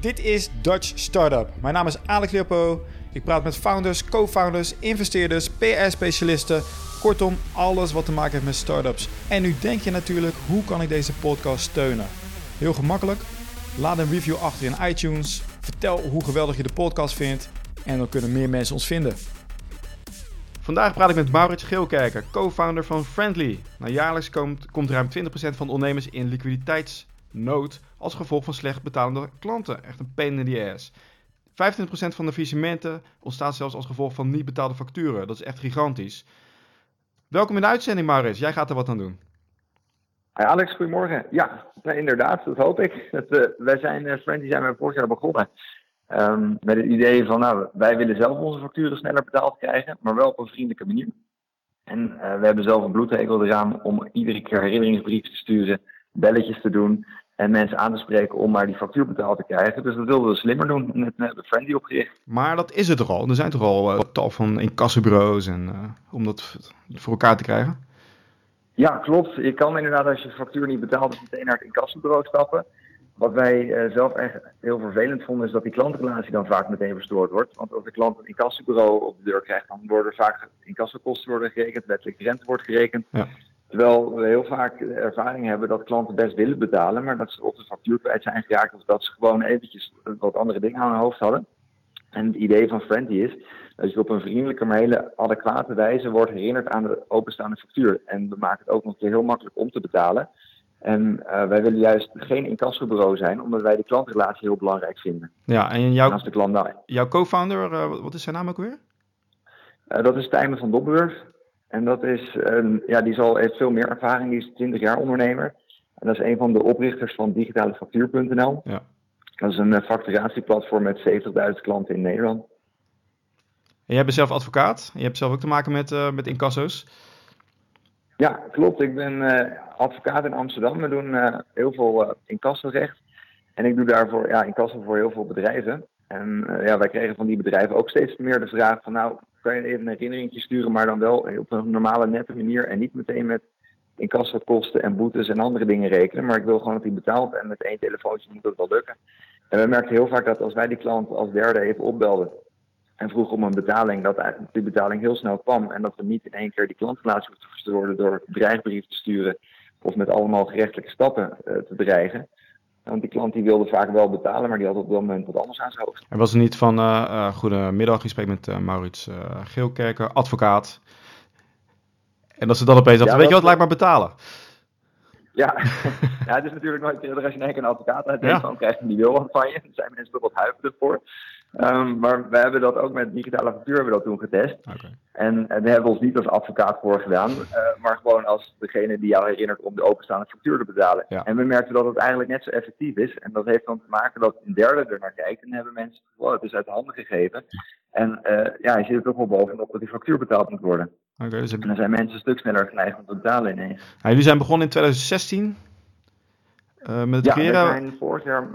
Dit is Dutch Startup. Mijn naam is Alex Leopo. Ik praat met founders, co-founders, investeerders, PR-specialisten. Kortom, alles wat te maken heeft met startups. En nu denk je natuurlijk, hoe kan ik deze podcast steunen? Heel gemakkelijk. Laat een review achter in iTunes. Vertel hoe geweldig je de podcast vindt. En dan kunnen meer mensen ons vinden. Vandaag praat ik met Maurits Geelkerker, co-founder van Friendly. Nou, jaarlijks komt, komt ruim 20% van de ondernemers in liquiditeitsnood als gevolg van slecht betalende klanten. Echt een pain in the ass. 25% van de faillissementen ontstaat zelfs als gevolg van niet betaalde facturen. Dat is echt gigantisch. Welkom in de uitzending, Maurits. Jij gaat er wat aan doen. Hi Alex, goedemorgen. Ja, inderdaad, dat hoop ik. Uh, wij zijn, uh, Friendly zijn we vorig jaar begonnen. Um, met het idee van, nou, wij willen zelf onze facturen sneller betaald krijgen, maar wel op een vriendelijke manier. En uh, we hebben zelf een bloedregel eraan om iedere keer herinneringsbrieven te sturen, belletjes te doen en mensen aan te spreken om maar die factuur betaald te krijgen. Dus dat wilden we slimmer doen en het hebben Friendly opgericht. Maar dat is het toch al? Er zijn toch al uh, tal van incassobureaus en, uh, om dat voor elkaar te krijgen? Ja, klopt. Je kan inderdaad als je de factuur niet betaalt meteen naar het incassobureau stappen. Wat wij uh, zelf echt heel vervelend vonden, is dat die klantrelatie dan vaak meteen verstoord wordt. Want als de klant een incassobureau op de deur krijgt, dan worden vaak incassokosten worden gerekend, wettelijke rente wordt gerekend. Ja. Terwijl we heel vaak de ervaring hebben dat klanten best willen betalen, maar dat ze op de factuur kwijt zijn geraakt of dat ze gewoon eventjes wat andere dingen aan hun hoofd hadden. En het idee van Friendly is dat je op een vriendelijke, maar hele adequate wijze wordt herinnerd aan de openstaande factuur. En we maken het ook nog heel makkelijk om te betalen. En uh, wij willen juist geen incassobureau zijn, omdat wij de klantrelatie heel belangrijk vinden. Ja, en jouw, de klant nou, jouw co-founder, uh, wat is zijn naam ook weer? Uh, dat is Tijmen van Dobburg. En dat is, ja, die zal, heeft veel meer ervaring, die is 20 jaar ondernemer. En dat is een van de oprichters van digitalefactuur.nl. Ja. Dat is een facturatieplatform met 70.000 klanten in Nederland. En jij bent zelf advocaat. Je hebt zelf ook te maken met, met incasso's. Ja, klopt. Ik ben uh, advocaat in Amsterdam. We doen uh, heel veel uh, incassorecht. En ik doe daarvoor ja, incasso voor heel veel bedrijven. En ja, wij kregen van die bedrijven ook steeds meer de vraag van nou, kan je even een herinneringje sturen, maar dan wel op een normale nette manier en niet meteen met incassokosten en boetes en andere dingen rekenen. Maar ik wil gewoon dat hij betaalt en met één telefoontje moet dat wel lukken. En we merkten heel vaak dat als wij die klant als derde even opbelden en vroeg om een betaling, dat die betaling heel snel kwam. En dat we niet in één keer die klantrelatie hoefden verstoren door dreigbrief te sturen of met allemaal gerechtelijke stappen uh, te dreigen. Want die klant die wilde vaak wel betalen, maar die had op dat moment wat anders aan zijn hoofd. Er was er niet van, uh, goedemiddag, ik spreek met uh, Maurits Geelkerker, advocaat. En dat ze dan opeens dachten, ja, weet je wat, laat maar betalen. Ja. ja, het is natuurlijk nooit eerder als je in één keer een advocaat uitneemt, ja. dan krijg je die wil wat van je. Er zijn mensen er wat huiverig voor. Um, maar we hebben dat ook met digitale factuur hebben we dat toen getest. Okay. En, en we hebben ons niet als advocaat voor gedaan, uh, maar gewoon als degene die jou herinnert om de openstaande factuur te betalen. Ja. En we merkten dat het eigenlijk net zo effectief is. En dat heeft dan te maken dat een derde er naar kijkt en hebben mensen wow, het is uit de handen gegeven. En uh, ja, je zit er toch wel bovenop dat die factuur betaald moet worden. Okay, dus en dan zijn mensen een stuk sneller geneigd om te betalen ineens. Ja, jullie zijn begonnen in 2016 uh, met het ja, creëren. we zijn vorig jaar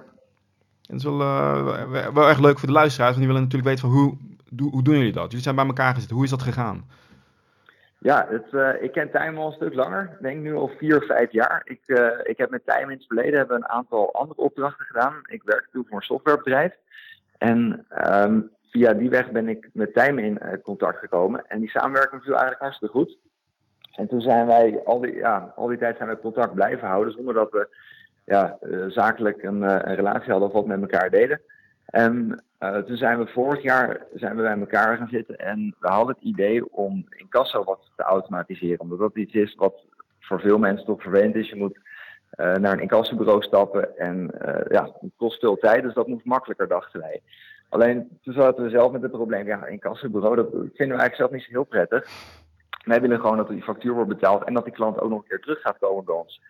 en het is wel, uh, wel erg leuk voor de luisteraars, want die willen natuurlijk weten van hoe, hoe, hoe doen jullie dat? Jullie zijn bij elkaar gezet. Hoe is dat gegaan? Ja, het, uh, ik ken Tijmen al een stuk langer. Ik denk nu al vier, vijf jaar. Ik, uh, ik heb met Tijmen in het verleden hebben een aantal andere opdrachten gedaan. Ik werkte toen voor een softwarebedrijf. En um, via die weg ben ik met Tijmen in contact gekomen. En die samenwerking viel eigenlijk hartstikke goed. En toen zijn wij al die, ja, al die tijd zijn we contact blijven houden zonder dat we ja, uh, zakelijk een, uh, een, relatie hadden of wat met elkaar deden. En uh, toen zijn we vorig jaar zijn we bij elkaar gaan zitten en we hadden het idee om incasso wat te automatiseren. Omdat dat iets is wat voor veel mensen toch vervelend is. Je moet naar een incassobureau stappen en ja, het kost veel tijd, dus dat moet makkelijker, dachten wij. Alleen toen zaten we zelf met het probleem, ja, incassobureau, dat vinden we eigenlijk zelf niet zo heel prettig. Wij willen gewoon dat die factuur wordt betaald en dat die klant ook nog een keer terug gaat komen bij ons.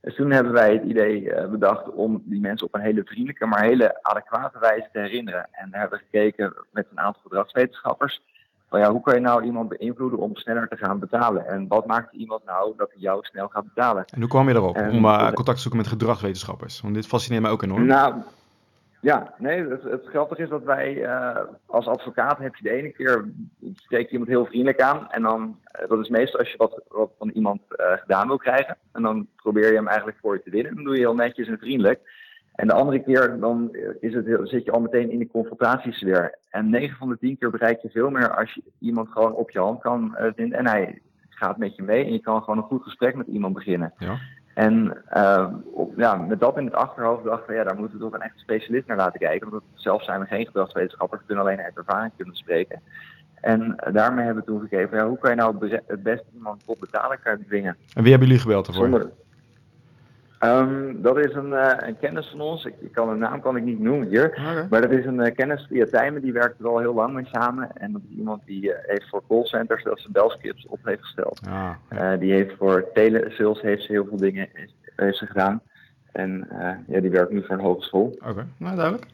Dus toen hebben wij het idee uh, bedacht om die mensen op een hele vriendelijke, maar hele adequate wijze te herinneren. En daar hebben we gekeken met een aantal gedragswetenschappers. Van ja, hoe kan je nou iemand beïnvloeden om sneller te gaan betalen? En wat maakt iemand nou dat hij jou snel gaat betalen? En hoe kwam je erop en, om uh, contact te zoeken met gedragswetenschappers? Want dit fascineert mij ook enorm. Nou, ja, nee, het, het grappige is dat wij uh, als advocaat heb je de ene keer spreek je iemand heel vriendelijk aan. En dan, uh, dat is meestal als je wat, wat van iemand uh, gedaan wil krijgen. En dan probeer je hem eigenlijk voor je te winnen. Dan doe je heel netjes en vriendelijk. En de andere keer dan is het, zit je al meteen in de confrontatiesfeer. En 9 van de 10 keer bereik je veel meer als je iemand gewoon op je hand kan vinden. En hij gaat met je mee en je kan gewoon een goed gesprek met iemand beginnen. Ja. En uh, op, ja, met dat in het achterhoofd dachten we, ja, daar moeten we toch een echte specialist naar laten kijken. Want zelf zijn we geen gedragswetenschappers, we kunnen alleen uit ervaring kunnen spreken. En daarmee hebben we toen gekeken, ja, hoe kan je nou het beste iemand tot betalen dwingen? En wie hebben jullie gebeld ervoor? Zonder, Um, dat is een, uh, een, kennis van ons. Ik, ik, kan een naam kan ik niet noemen hier. Maar dat is een uh, kennis via Tijmen. Die werkt er al heel lang mee samen. En dat is iemand die uh, heeft voor callcenters dat ze belscripts op heeft gesteld. Ah, die heeft voor telesales heeft ze heel veel dingen heeft ze gedaan. En ja, die werkt nu voor een hogeschool. Oké, nou duidelijk.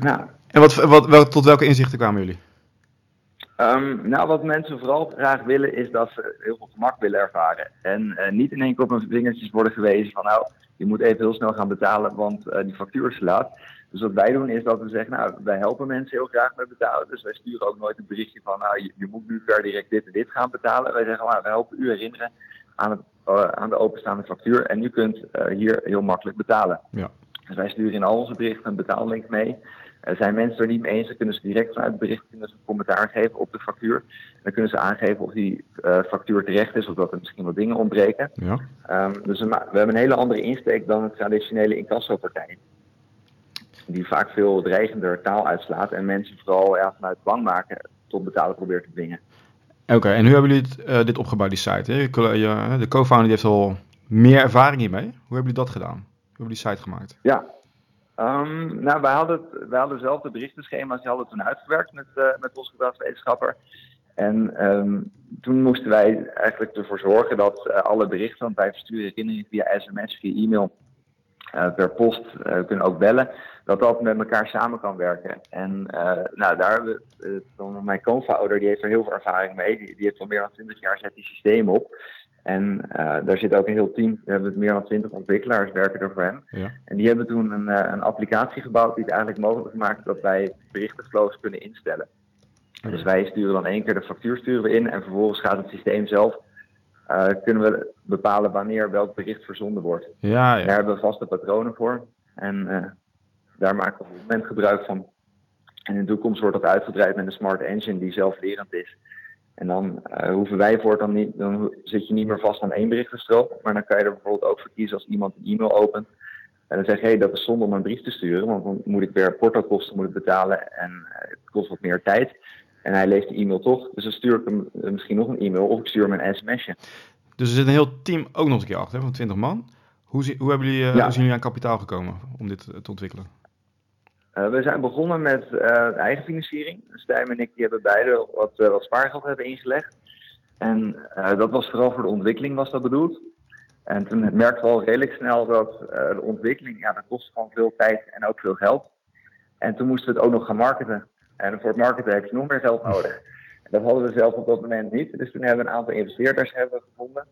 Nou, en wat, wat, wel, tot welke inzichten kwamen jullie? Um, nou, wat mensen vooral graag willen is dat ze heel veel gemak willen ervaren. En uh, niet in één keer op hun vingertjes worden gewezen van nou, je moet even heel snel gaan betalen, want uh, die factuur is laat. Dus wat wij doen is dat we zeggen, nou, wij helpen mensen heel graag met betalen. Dus wij sturen ook nooit een berichtje van, nou, je, je moet nu per direct dit en dit gaan betalen. Wij zeggen, nou, we helpen u herinneren aan, het, uh, aan de openstaande factuur en u kunt hier heel makkelijk betalen. Ja. Dus wij sturen in al onze berichten een betaallink mee. Uh, zijn mensen er niet mee eens, dan kunnen ze direct vanuit het bericht kunnen ze een commentaar geven op de factuur. Dan kunnen ze aangeven of die uh, factuur terecht is of dat er misschien wat dingen ontbreken. Ja. Um, dus we, we, hebben een hele andere insteek dan het traditionele incassopartij. Die vaak veel dreigender taal uitslaat en mensen vooral ja, vanuit bang maken tot betalen probeert te dwingen. Oké, en hoe hebben jullie dit, uh, dit opgebouwd, die site? Hè? De co-founder heeft al meer ervaring hiermee. Hoe hebben jullie dat gedaan? Hoe hebben jullie die site gemaakt? Ja, Um, nou, wij hadden, het, wij hadden berichtenschema's die hadden toen uitgewerkt met, uh, met onze gedragswetenschapper. En um, toen moesten wij eigenlijk ervoor zorgen dat uh, alle berichten, want wij versturen herinneringen via sms, via e-mail, uh, per post, kunnen ook bellen, dat dat met elkaar samen kan werken. En nou, daar hebben we, mijn co-founder, die heeft er heel veel ervaring mee, die, die heeft al meer dan 20 jaar zet die systeem op. En uh, daar zit ook een heel team. We hebben meer dan twintig ontwikkelaars werken er voor hem. Ja. En die hebben toen een, uh, een, applicatie gebouwd die het eigenlijk mogelijk maakt dat wij berichtenflows kunnen instellen. Dus wij sturen dan één keer de factuur sturen we in en vervolgens gaat het systeem zelf. Uh, kunnen we bepalen wanneer welk bericht verzonden wordt. Ja, ja. Daar hebben we vaste patronen voor. En daar maken we op het moment gebruik van. En in de toekomst wordt dat uitgebreid met een smart engine die zelflerend is. En dan uh, hoeven wij voor dan niet, dan zit je niet meer vast aan één berichtenstroom. Maar dan kan je er bijvoorbeeld ook voor kiezen als iemand een e-mail opent. En dan zeg je, hey, dat is zonde om een brief te sturen, want dan moet ik weer portokosten moet ik betalen en uh, het kost wat meer tijd. En hij leest de e-mail toch, dus dan stuur ik hem uh, misschien nog een e-mail of ik stuur hem een sms'je. Dus er zit een heel team ook nog een keer achter, van 20 man. Hoe, hoe, hebben jullie, ja. hoe zijn jullie aan kapitaal gekomen om dit te ontwikkelen? Uh, we zijn begonnen met uh, eigen financiering. Stijn en ik die hebben beide wat, uh, spaargeld hebben ingelegd. En dat was vooral voor de ontwikkeling was dat bedoeld. En toen merkten we al redelijk snel dat de ontwikkeling, ja, dat kost gewoon veel tijd en ook veel geld. En toen moesten we het ook nog gaan marketen. En voor het marketen heb je nog meer geld nodig. En dat hadden we zelf op dat moment niet. Dus toen hebben we een aantal investeerders hebben gevonden.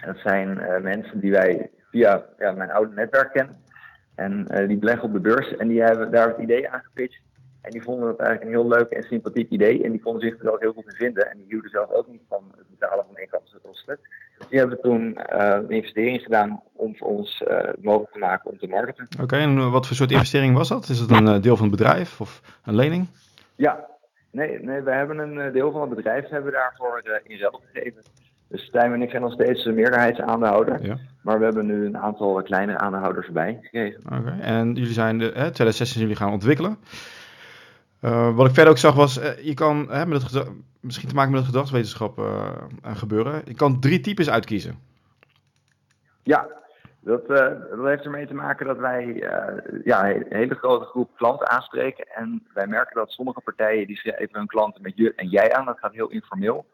En dat zijn mensen die wij via ja, mijn oude netwerk kennen. En uh, die beleggen op de beurs en die hebben daar het idee aangepitcht. En die vonden het eigenlijk een heel leuk en sympathiek idee. En die konden zich er ook heel goed in vinden. En die hielden zelf ook niet van het betalen van inkomstenkosten. Dus die hebben toen uh, een investering gedaan om voor ons uh, mogelijk te maken om te marketen. Oké, en wat voor soort investering was dat? Is het een deel van het bedrijf of een lening? Ja, nee, nee we hebben een deel van het bedrijf hebben we daarvoor in ruil gegeven. Dus Stijn en ik zijn nog steeds de meerderheidsaandeelhouder. Ja. Maar we hebben nu een aantal kleinere aandeelhouders erbij gekregen. Oké, en jullie zijn de, hè, 2016 jullie gaan ontwikkelen. Uh, wat ik verder ook zag was, uh, je kan hè, met het misschien te maken met het gedragswetenschap uh, gebeuren. Je kan drie types uitkiezen. Ja, dat, dat heeft ermee te maken dat wij ja, een hele grote groep klanten aanspreken. En wij merken dat sommige partijen die schrijven hun klanten met je en jij aan. Dat gaat heel informeel.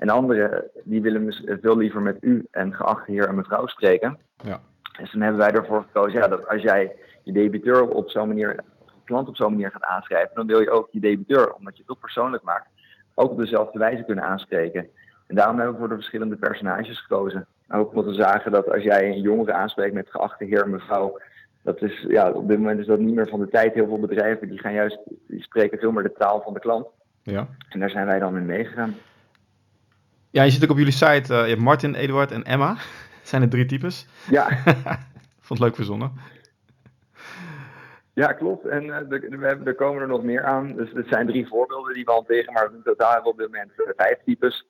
En anderen die willen veel liever met u en geachte heer en mevrouw spreken. Ja. Dus dan hebben wij ervoor gekozen ja, dat als jij je debiteur op zo'n manier, klant op zo'n manier gaat aanschrijven, dan wil je ook je debiteur, omdat je het ook persoonlijk maakt, ook op dezelfde wijze kunnen aanspreken. En daarom hebben we voor de verschillende personages gekozen. Ook omdat we zagen dat als jij een jongere aanspreekt met geachte heer en mevrouw, dat is, ja, op dit moment is dat niet meer van de tijd. Heel veel bedrijven die gaan juist, die spreken veel meer de taal van de klant. Ja. En daar zijn wij dan in meegegaan. Ja, je zit ook op jullie site. Uh, je hebt Martin, Eduard en Emma. zijn er drie types. Ja. Vond het leuk verzonnen. Ja, klopt. En uh, er, er komen er nog meer aan. Dus het zijn drie voorbeelden die we hanteren, maar in totaal hebben we op dit moment vijf types.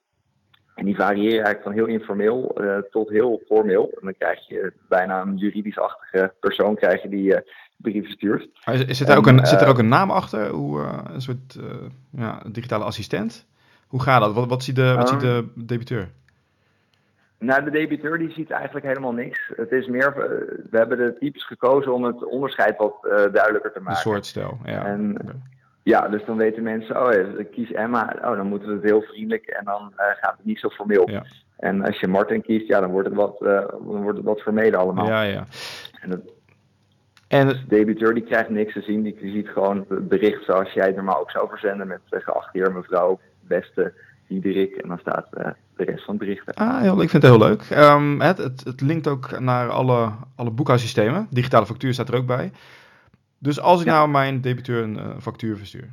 En die variëren eigenlijk van heel informeel uh, tot heel formeel. En dan krijg je bijna een juridisch-achtige persoon krijg je die uh, brieven stuurt. Is, zit, er ook een, zit er ook een naam achter? Hoe, een soort ja, digitale assistent? Hoe gaat dat? Wat, wat ziet de, wat ziet de debiteur? Nou, de debiteur die ziet eigenlijk helemaal niks. Het is meer, we hebben de types gekozen om het onderscheid wat uh, duidelijker te maken. Een soort stijl, ja. En, ja, dus dan weten mensen, oh ja, ik kies Emma, oh dan moeten we het heel vriendelijk en dan uh, gaat het niet zo formeel. Ja. En als je Martin kiest, ja, dan wordt het wat, uh, dan wordt het wat formeel allemaal. Ja, ja. En, het, en de debiteur die krijgt niks te zien, die ziet gewoon het bericht zoals jij het normaal ook zou verzenden met geachte heer, mevrouw, beste Diederik. En dan staat uh, de rest van het bericht. Ah, heel, ik vind het heel leuk. Um, het, het, het, linkt ook naar alle, alle boekhoudsystemen. Digitale factuur staat er ook bij. Dus als ik ja. nou mijn debiteur een uh, factuur verstuur,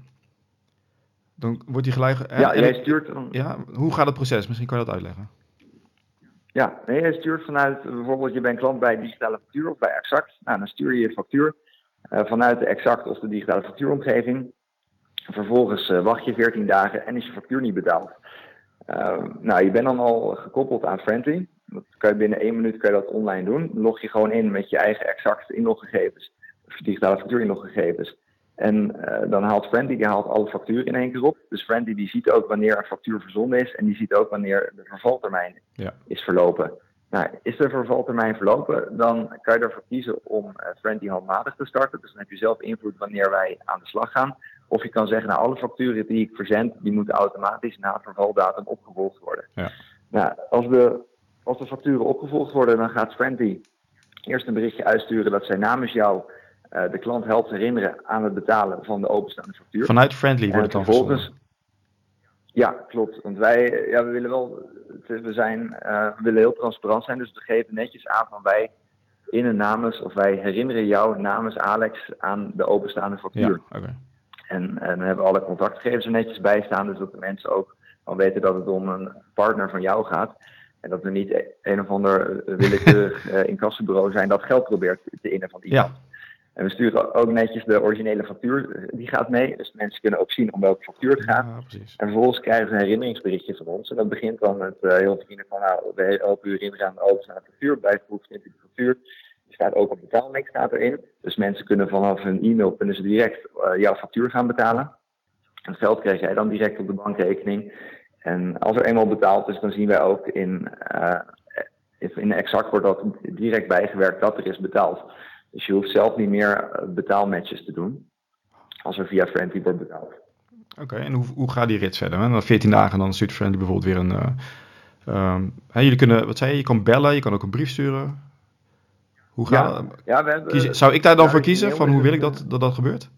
dan wordt die gelijk... Ja, jij stuurt... Ja, hoe gaat het proces? Misschien kan je dat uitleggen. Ja, nee, jij stuurt vanuit, bijvoorbeeld je bent klant bij digitale factuur of bij Exact. Nou, dan stuur je je factuur uh, vanuit de Exact of de digitale factuuromgeving. Vervolgens uh, wacht je 14 dagen en is je factuur niet betaald. Uh, nou, je bent dan al gekoppeld aan Friendly. Dat kan je binnen één minuut kan je dat online doen. Log je gewoon in met je eigen exacte inloggegevens. Of digitale factuur inloggegevens. En uh, dan haalt Friendly die haalt alle facturen in één keer op. Dus Friendly die ziet ook wanneer een factuur verzonden is. En die ziet ook wanneer de vervaltermijn ja. is verlopen. Nou, is de vervaltermijn verlopen, dan kan je ervoor kiezen om uh, Friendly handmatig te starten. Dus dan heb je zelf invloed wanneer wij aan de slag gaan. Of je kan zeggen, nou, alle facturen die ik verzend, die moeten automatisch na vervaldatum opgevolgd worden. Ja. Nou, als de, als de facturen opgevolgd worden, dan gaat Friendly eerst een berichtje uitsturen dat zij namens jou uh, de klant helpt herinneren aan het betalen van de openstaande factuur. Vanuit Friendly wordt het dan vervolgens. Ja, klopt. Want wij ja, we willen wel, we, zijn, uh, we willen heel transparant zijn, dus we geven netjes aan van wij in een namens, of wij herinneren jou namens Alex aan de openstaande factuur. Ja, okay. En, en dan hebben we alle contactgegevens er netjes bij staan, dus dat de mensen ook al weten dat het om een partner van jou gaat. En dat we niet een of ander willekeurig uh, incassobureau zijn dat geld probeert te innen van iemand. Ja. En we sturen ook netjes de originele factuur, die gaat mee. Dus mensen kunnen ook zien om welke factuur het gaat. Ja, en vervolgens krijgen ze een herinneringsberichtje van ons. En dat begint dan met uh, heel vrienden van, nou, we helpen u herinneren aan de openstaande factuur. Bijvoorbeeld vindt u de factuur staat ook op betaalmix staat erin. Dus mensen kunnen vanaf hun e-mail kunnen ze direct uh, jouw factuur gaan betalen. Het geld krijg jij dan direct op de bankrekening. En als er eenmaal betaald is, dan zien wij ook in, uh, in exact wordt dat direct bijgewerkt dat er is betaald. Dus je hoeft zelf niet meer eh, betaalmatches te doen als er via Friendly wordt betaald. Oké, en hoe, hoe gaat die rit verder? Na 14 dagen dan stuurt Friendly bijvoorbeeld weer een... Uh, um, jullie kunnen, wat zei je, je kan bellen, je kan ook een brief sturen. Hoe ga, ja, ja, we hebben, zou ik daar dan voor kiezen? Van hoe wil ik dat dat, dat gebeurt?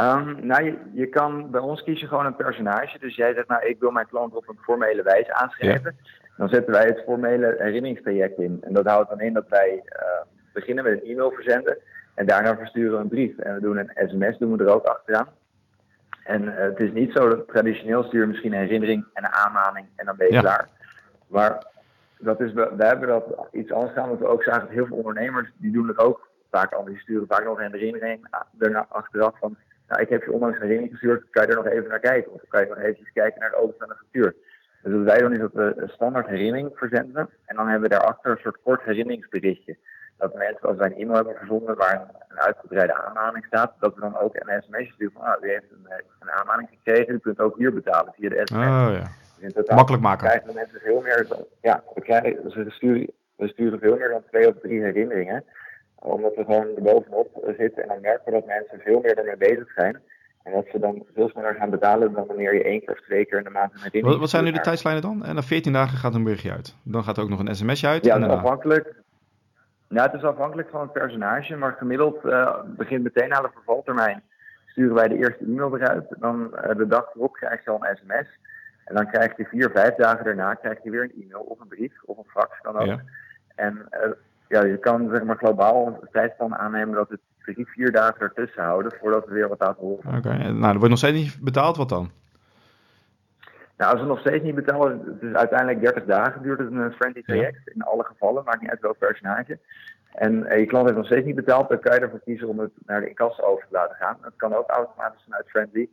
Um, nou, je, je, kan bij ons kiezen gewoon een personage. Dus jij zegt, nou, ik wil mijn klant op een formele wijze aanschrijven. Dan zetten wij het formele herinneringstraject in. En dat houdt dan in dat wij uh, beginnen met een e-mail verzenden. En daarna versturen we een brief. En we doen een sms, doen we er ook achteraan. En uh, het is niet zo dat traditioneel sturen misschien een herinnering en een aanmaning en dan ben je ja. klaar. Maar dat is, we, hebben dat iets anders gedaan, want we ook zagen dat heel veel ondernemers, die doen het ook vaak anders. Die sturen vaak nog een herinnering daarna achteraf van, nou, ik heb je onlangs een herinnering gestuurd, kan je er nog even naar kijken? Of kan je nog even kijken naar de openstaande factuur? Dus wat wij doen is dat we een standaard herinnering verzenden en dan hebben we daarachter een soort kort herinneringsberichtje. Dat mensen, als wij een e-mail hebben verzonden waar een, uitgebreide aanmaning staat, dat we dan ook een sms sturen van, nou, u heeft een, een aanmaning gekregen, u kunt ook hier betalen via de sms. Oh, ja. Makkelijk maken. krijgen mensen veel meer. Ja, we, krijgen, sturen, we sturen veel meer dan twee of drie herinneringen. Omdat we gewoon er bovenop zitten en dan merken we dat mensen veel meer ermee bezig zijn. En dat ze dan veel sneller gaan betalen dan wanneer je één keer of twee keer in de maand een herinnering Wat, wat zijn nu de tijdslijnen dan? En na 14 dagen gaat een berichtje uit. Dan gaat er ook nog een sms'je uit. Ja, en afhankelijk. Nou, het is afhankelijk van het personage, maar gemiddeld uh, begint meteen na de vervaltermijn. Sturen wij de eerste e-mail eruit. Dan uh, de dag erop krijg je al een sms. En dan krijg je vier, vijf dagen daarna krijg je weer een e-mail of een brief of een fax kan ook. Ja. En uh, ja, je kan zeg maar globaal een tijdspan aannemen dat het drie, vier dagen ertussen houden voordat we weer wat laten horen. Oké, okay. nou er wordt nog steeds niet betaald, wat dan? Nou, als we nog steeds niet betalen, het is uiteindelijk 30 dagen duurt het een friendly traject. In alle gevallen, maakt niet uit welk personage. En eh, je klant heeft nog steeds niet betaald, dan kan je ervoor kiezen om het naar de incasso over te laten gaan. Dat kan ook automatisch vanuit friendly.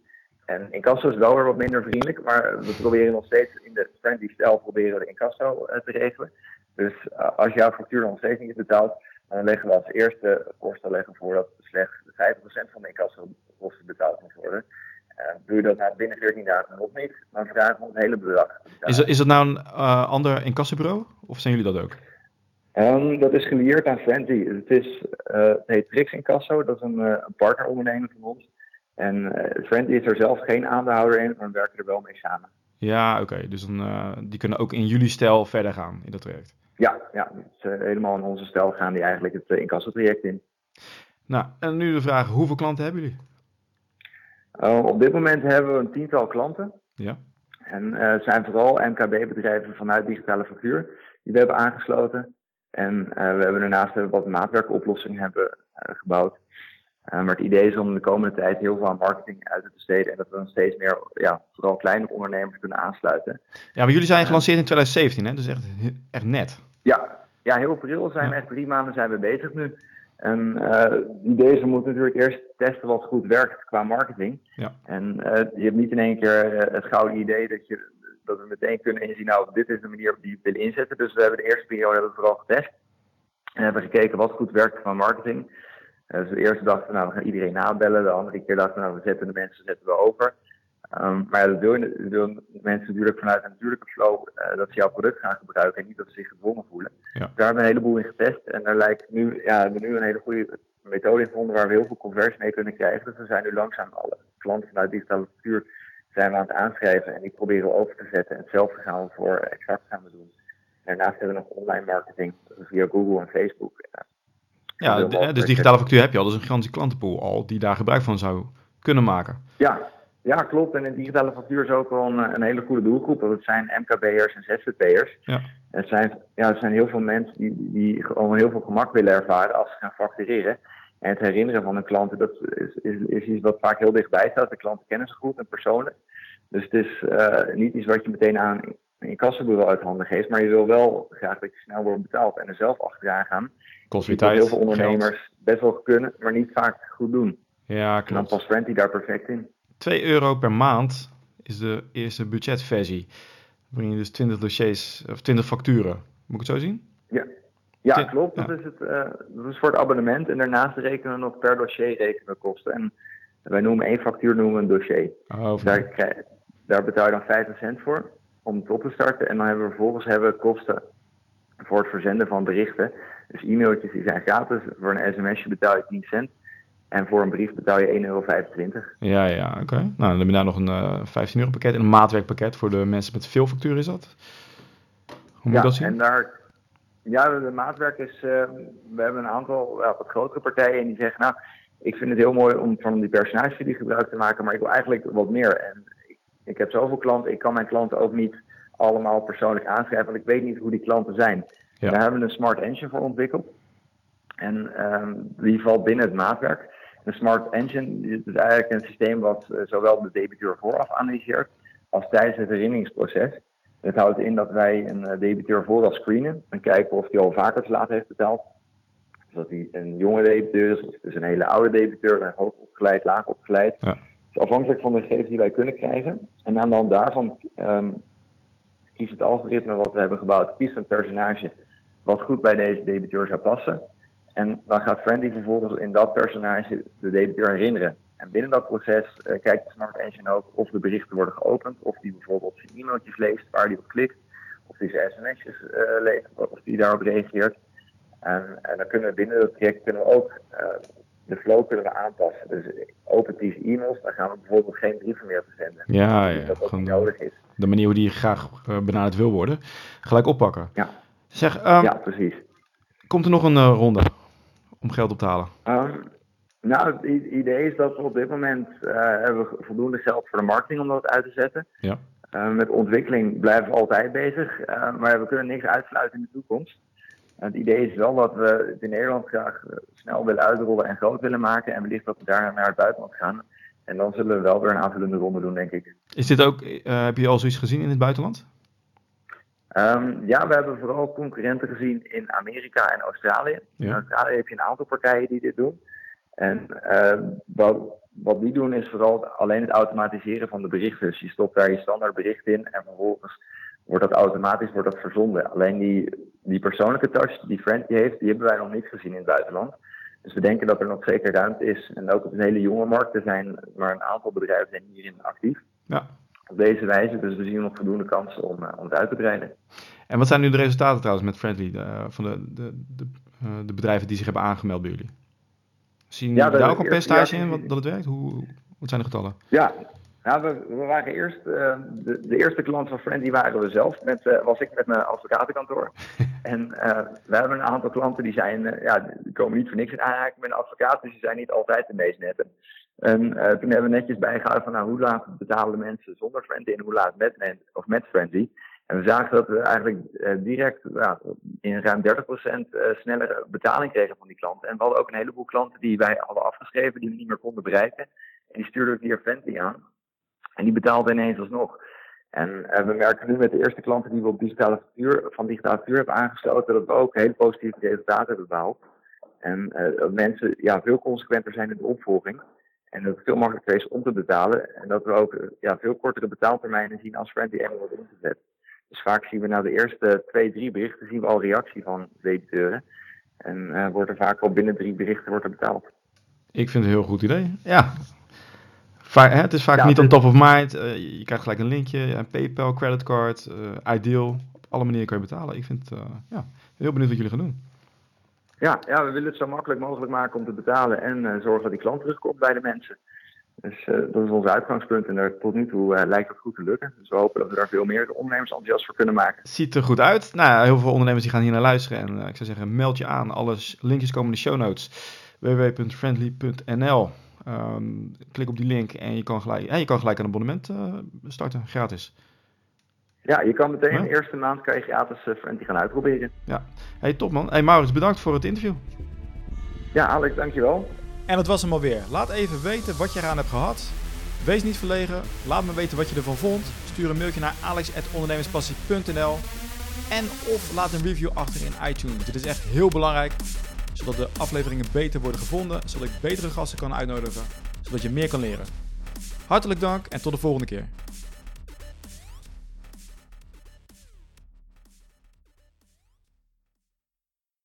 En incasso is wel weer wat minder vriendelijk, maar we proberen nog steeds in de friendly stijl proberen we de incasso te regelen. Dus als jouw factuur nog steeds niet is betaald, dan leggen we als eerste kosten leggen voor dat slechts 5% van de incasso kosten betaald moet worden. Uh, doe je dat na binnen 14 dagen nog niet, dan vragen we het hele bedrag. Is, is dat nou een uh, ander incassobureau of zijn jullie dat ook? Um, dat is gelieerd aan Friendly. Het, is, uh, het heet Trix Incasso, dat is een, een partneronderneming van ons. En Friendly is er zelf geen aandeelhouder in, maar we werken er wel mee samen. Ja, oké. Dus dan, die kunnen ook in jullie stijl verder gaan in dat traject. Ja, ja is, helemaal in onze stijl gaan die eigenlijk het incasso-traject in. Nou, en nu de vraag, hoeveel klanten hebben jullie? Uh, op dit moment hebben we een tiental klanten. Ja. En uh, het zijn vooral MKB-bedrijven vanuit digitale factuur die we hebben aangesloten. En uh, we hebben daarnaast wat maatwerkoplossingen hebben gebouwd. Maar het idee is om de komende tijd heel veel aan marketing uit te besteden. En dat we dan steeds meer, ja, vooral kleine ondernemers kunnen aansluiten. Ja, maar jullie zijn gelanceerd in 2017, hè? Dus echt, echt net. Ja, ja heel pril zijn we echt drie maanden zijn we bezig nu. En uh, deze moeten natuurlijk eerst testen wat goed werkt qua marketing. Ja. En uh, je hebt niet in één keer uh, het gouden idee dat, je, dat we meteen kunnen inzien, nou, dit is de manier op die we willen inzetten. Dus we hebben de eerste periode hebben we vooral getest. En hebben gekeken wat goed werkt qua marketing. Dus de eerste dachten we, nou, we gaan iedereen nabellen. De andere keer dachten we, nou, we zetten de mensen zetten we over. Um, maar ja, dat willen, wil mensen natuurlijk vanuit een natuurlijke flow uh, dat ze jouw product gaan gebruiken en niet dat ze zich gedwongen voelen. Ja. Daar hebben we een heleboel in getest en daar lijkt nu, ja, hebben we nu een hele goede methode in gevonden waar we heel veel conversie mee kunnen krijgen. Dus we zijn nu langzaam alle klanten vanuit digitale factuur zijn we aan het aanschrijven en die proberen we over te zetten. En hetzelfde gaan we voor exact gaan we doen. En daarnaast hebben we nog online marketing via Google en Facebook. Ja, dus digitale factuur heb je al, dus een gigantische klantenpool al die daar gebruik van zou kunnen maken. Ja, ja, klopt. En in digitale factuur is ook wel een, een hele goede doelgroep. Dat zijn MKB'ers en ZZP'ers. Ja. Het zijn, ja, er zijn heel veel mensen die, die gewoon heel veel gemak willen ervaren als ze gaan factureren. En het herinneren van hun klanten, dat is, is, is iets wat vaak heel dichtbij staat. De klanten kennen ze goed en persoonlijk. Dus het is uh, niet iets wat je meteen aan een kassenbureau uit handen geeft. Maar je wil wel graag dat je snel wordt betaald en er zelf achteraan gaan. Kost Dat heel veel ondernemers geld. best wel kunnen, maar niet vaak goed doen. Ja, klopt. En dan past Friendly daar perfect in. 2 euro per maand is de eerste budgetversie. Dan breng je dus 20 dossiers of 20 facturen. Moet ik het zo zien? Ja, ja klopt. Ja. Dat, is het, uh, dat is voor het abonnement. En daarnaast rekenen we nog per dossier rekenen kosten. En wij noemen één factuur noemen een dossier. Oh, daar, krijg, daar betaal je dan 50 cent voor om het op te starten. En dan hebben we vervolgens hebben we kosten voor het verzenden van berichten. Dus e-mailtjes die zijn gratis. Voor een sms'je betaal je 10 cent. En voor een brief betaal je 1,25 euro. Ja, ja, oké. Okay. Nou, dan heb je daar nog een uh, 15 euro pakket en een maatwerkpakket voor de mensen met veel factuur is dat? Hoe moet ja, dat zien? En daar, ja, de maatwerk is, uh, we hebben een aantal ja, wat grotere partijen en die zeggen, nou, ik vind het heel mooi om van die personagestudie gebruik te maken, maar ik wil eigenlijk wat meer. En ik, ik heb zoveel klanten, ik kan mijn klanten ook niet allemaal persoonlijk aanschrijven, want ik weet niet hoe die klanten zijn. Ja. Daar hebben we een smart engine voor ontwikkeld. En um, die valt binnen het maatwerk. Een smart engine is eigenlijk een systeem wat uh, zowel de debiteur vooraf analyseert als tijdens het herinneringsproces. Het houdt in dat wij een uh, debiteur vooraf screenen en kijken of hij al vaker te laat heeft betaald. Dus dat hij een jonge debiteur is, of dus een hele oude debiteur, een hoog opgeleid, laag opgeleid. Ja. Dus afhankelijk van de gegevens die wij kunnen krijgen. En aan de hand daarvan um, kiest het algoritme wat we hebben gebouwd, kiest een personage wat goed bij deze debiteur zou passen. En dan gaat Friendly vervolgens in dat personage de debiteur herinneren. En binnen dat proces uh, kijkt de Smart Engine ook of de berichten worden geopend, of die bijvoorbeeld zijn e-mailtjes leest, waar die op klikt, of die zijn sms'jes uh, leest, of die daarop reageert. En, en, dan kunnen we binnen dat traject kunnen we ook uh, de flow kunnen we aanpassen. Dus opent die e-mails, dan gaan we bijvoorbeeld geen brieven meer verzenden. Ja, ja. Dat ook Gewoon niet nodig is. De manier hoe die graag benaderd wil worden, gelijk oppakken. Ja, Zeg, um, ja precies. komt er nog een uh, ronde om geld op te halen? Um, nou, het idee is dat we op dit moment uh, hebben we voldoende geld voor de marketing om dat uit te zetten. Ja. Uh, met ontwikkeling blijven we altijd bezig, uh, maar we kunnen niks uitsluiten in de toekomst. het idee is wel dat we het in Nederland graag snel willen uitrollen en groot willen maken. En wellicht dat we daar naar het buitenland gaan. En dan zullen we wel weer een aanvullende ronde doen, denk ik. Is dit ook, heb je al zoiets gezien in het buitenland? Um, ja, we hebben vooral concurrenten gezien in Amerika en Australië. In Australië heb je een aantal partijen die dit doen. En uh, wat, wat die doen is vooral alleen het automatiseren van de berichten. Dus je stopt daar je standaard bericht in en vervolgens wordt dat automatisch wordt dat verzonden. Alleen die, die persoonlijke touch die Friendly heeft, die hebben wij nog niet gezien in het buitenland. Dus we denken dat er nog zeker ruimte is. En ook op een hele jonge markt, er zijn maar een aantal bedrijven zijn hierin actief. Ja. Op deze wijze, dus we zien nog voldoende kansen om, uh, om het uit te breiden. En wat zijn nu de resultaten trouwens met Friendly, uh, van de, de, de, uh, de bedrijven die zich hebben aangemeld bij jullie? Zien jullie ja, daar ook een percentage in wat, dat het werkt? Hoe, wat zijn de getallen? Ja, nou, we, we waren eerst, uh, de, de, eerste klant van Friendly waren we zelf, met, uh, was ik met mijn advocatenkantoor. en uh, we hebben een aantal klanten die zijn, ja, die komen niet voor niks in aanraking met een advocaat, dus die zijn niet altijd de meest nette. En toen hebben we netjes bijgehouden van nou, hoe laat betalen mensen zonder Friendly en hoe laat met, of met Friendly. En we zagen dat we eigenlijk direct ja, in ruim 30% snellere betaling kregen van die klanten. En we hadden ook een heleboel klanten die wij hadden afgeschreven, die we niet meer konden bereiken. En die stuurden ook via Friendly aan. En die betaalde ineens alsnog. En uh, we merken nu met de eerste klanten die we op digitale factuur, van digitale factuur hebben aangesloten, dat we ook hele positieve resultaten hebben behaald. En uh, dat mensen ja, veel consequenter zijn in de opvolging. En dat het veel makkelijker is om te betalen. En dat we ook uh, ja, veel kortere betaaltermijnen zien als Friendly eenmaal wordt ingezet. Dus vaak zien we na de eerste twee, drie berichten zien we al reactie van de editeuren. En wordt er vaak al binnen drie berichten wordt er betaald. Ik vind het een heel goed idee. Ja, hè, het is vaak niet on top of mind. Uh, je krijgt gelijk een linkje, een PayPal, creditcard, uh, Ideal. Op alle manieren kan je betalen. Ik vind ja, heel benieuwd wat jullie gaan doen. Ja, ja, we willen het zo makkelijk mogelijk maken om te betalen en zorgen dat die klant terugkomt bij de mensen. Dus dat is ons uitgangspunt en er, tot nu toe lijkt het goed te lukken. Dus we hopen dat we daar veel meer ondernemers enthousiast voor kunnen maken. Ziet er goed uit. Nou, heel veel ondernemers die gaan hier naar luisteren. En ik zou zeggen, meld je aan. Alle linkjes komen in de show notes. www.friendly.nl Um, klik op die link en je kan gelijk, en je kan gelijk een abonnement starten, gratis. Ja, je kan meteen de eerste maand kan je gratis uh, Friendly gaan uitproberen. Ja, hey, top man. Hey Maurits, bedankt voor het interview. Ja, Alex, dankjewel. En dat was hem alweer. Laat even weten wat je eraan hebt gehad. Wees niet verlegen. Laat me weten wat je ervan vond. Stuur een mailtje naar alex.ondernemerspassie.nl En of laat een review achter in iTunes. Dit is echt heel belangrijk zodat de afleveringen beter worden gevonden, zodat ik betere gasten kan uitnodigen, zodat je meer kan leren. Hartelijk dank en tot de volgende keer.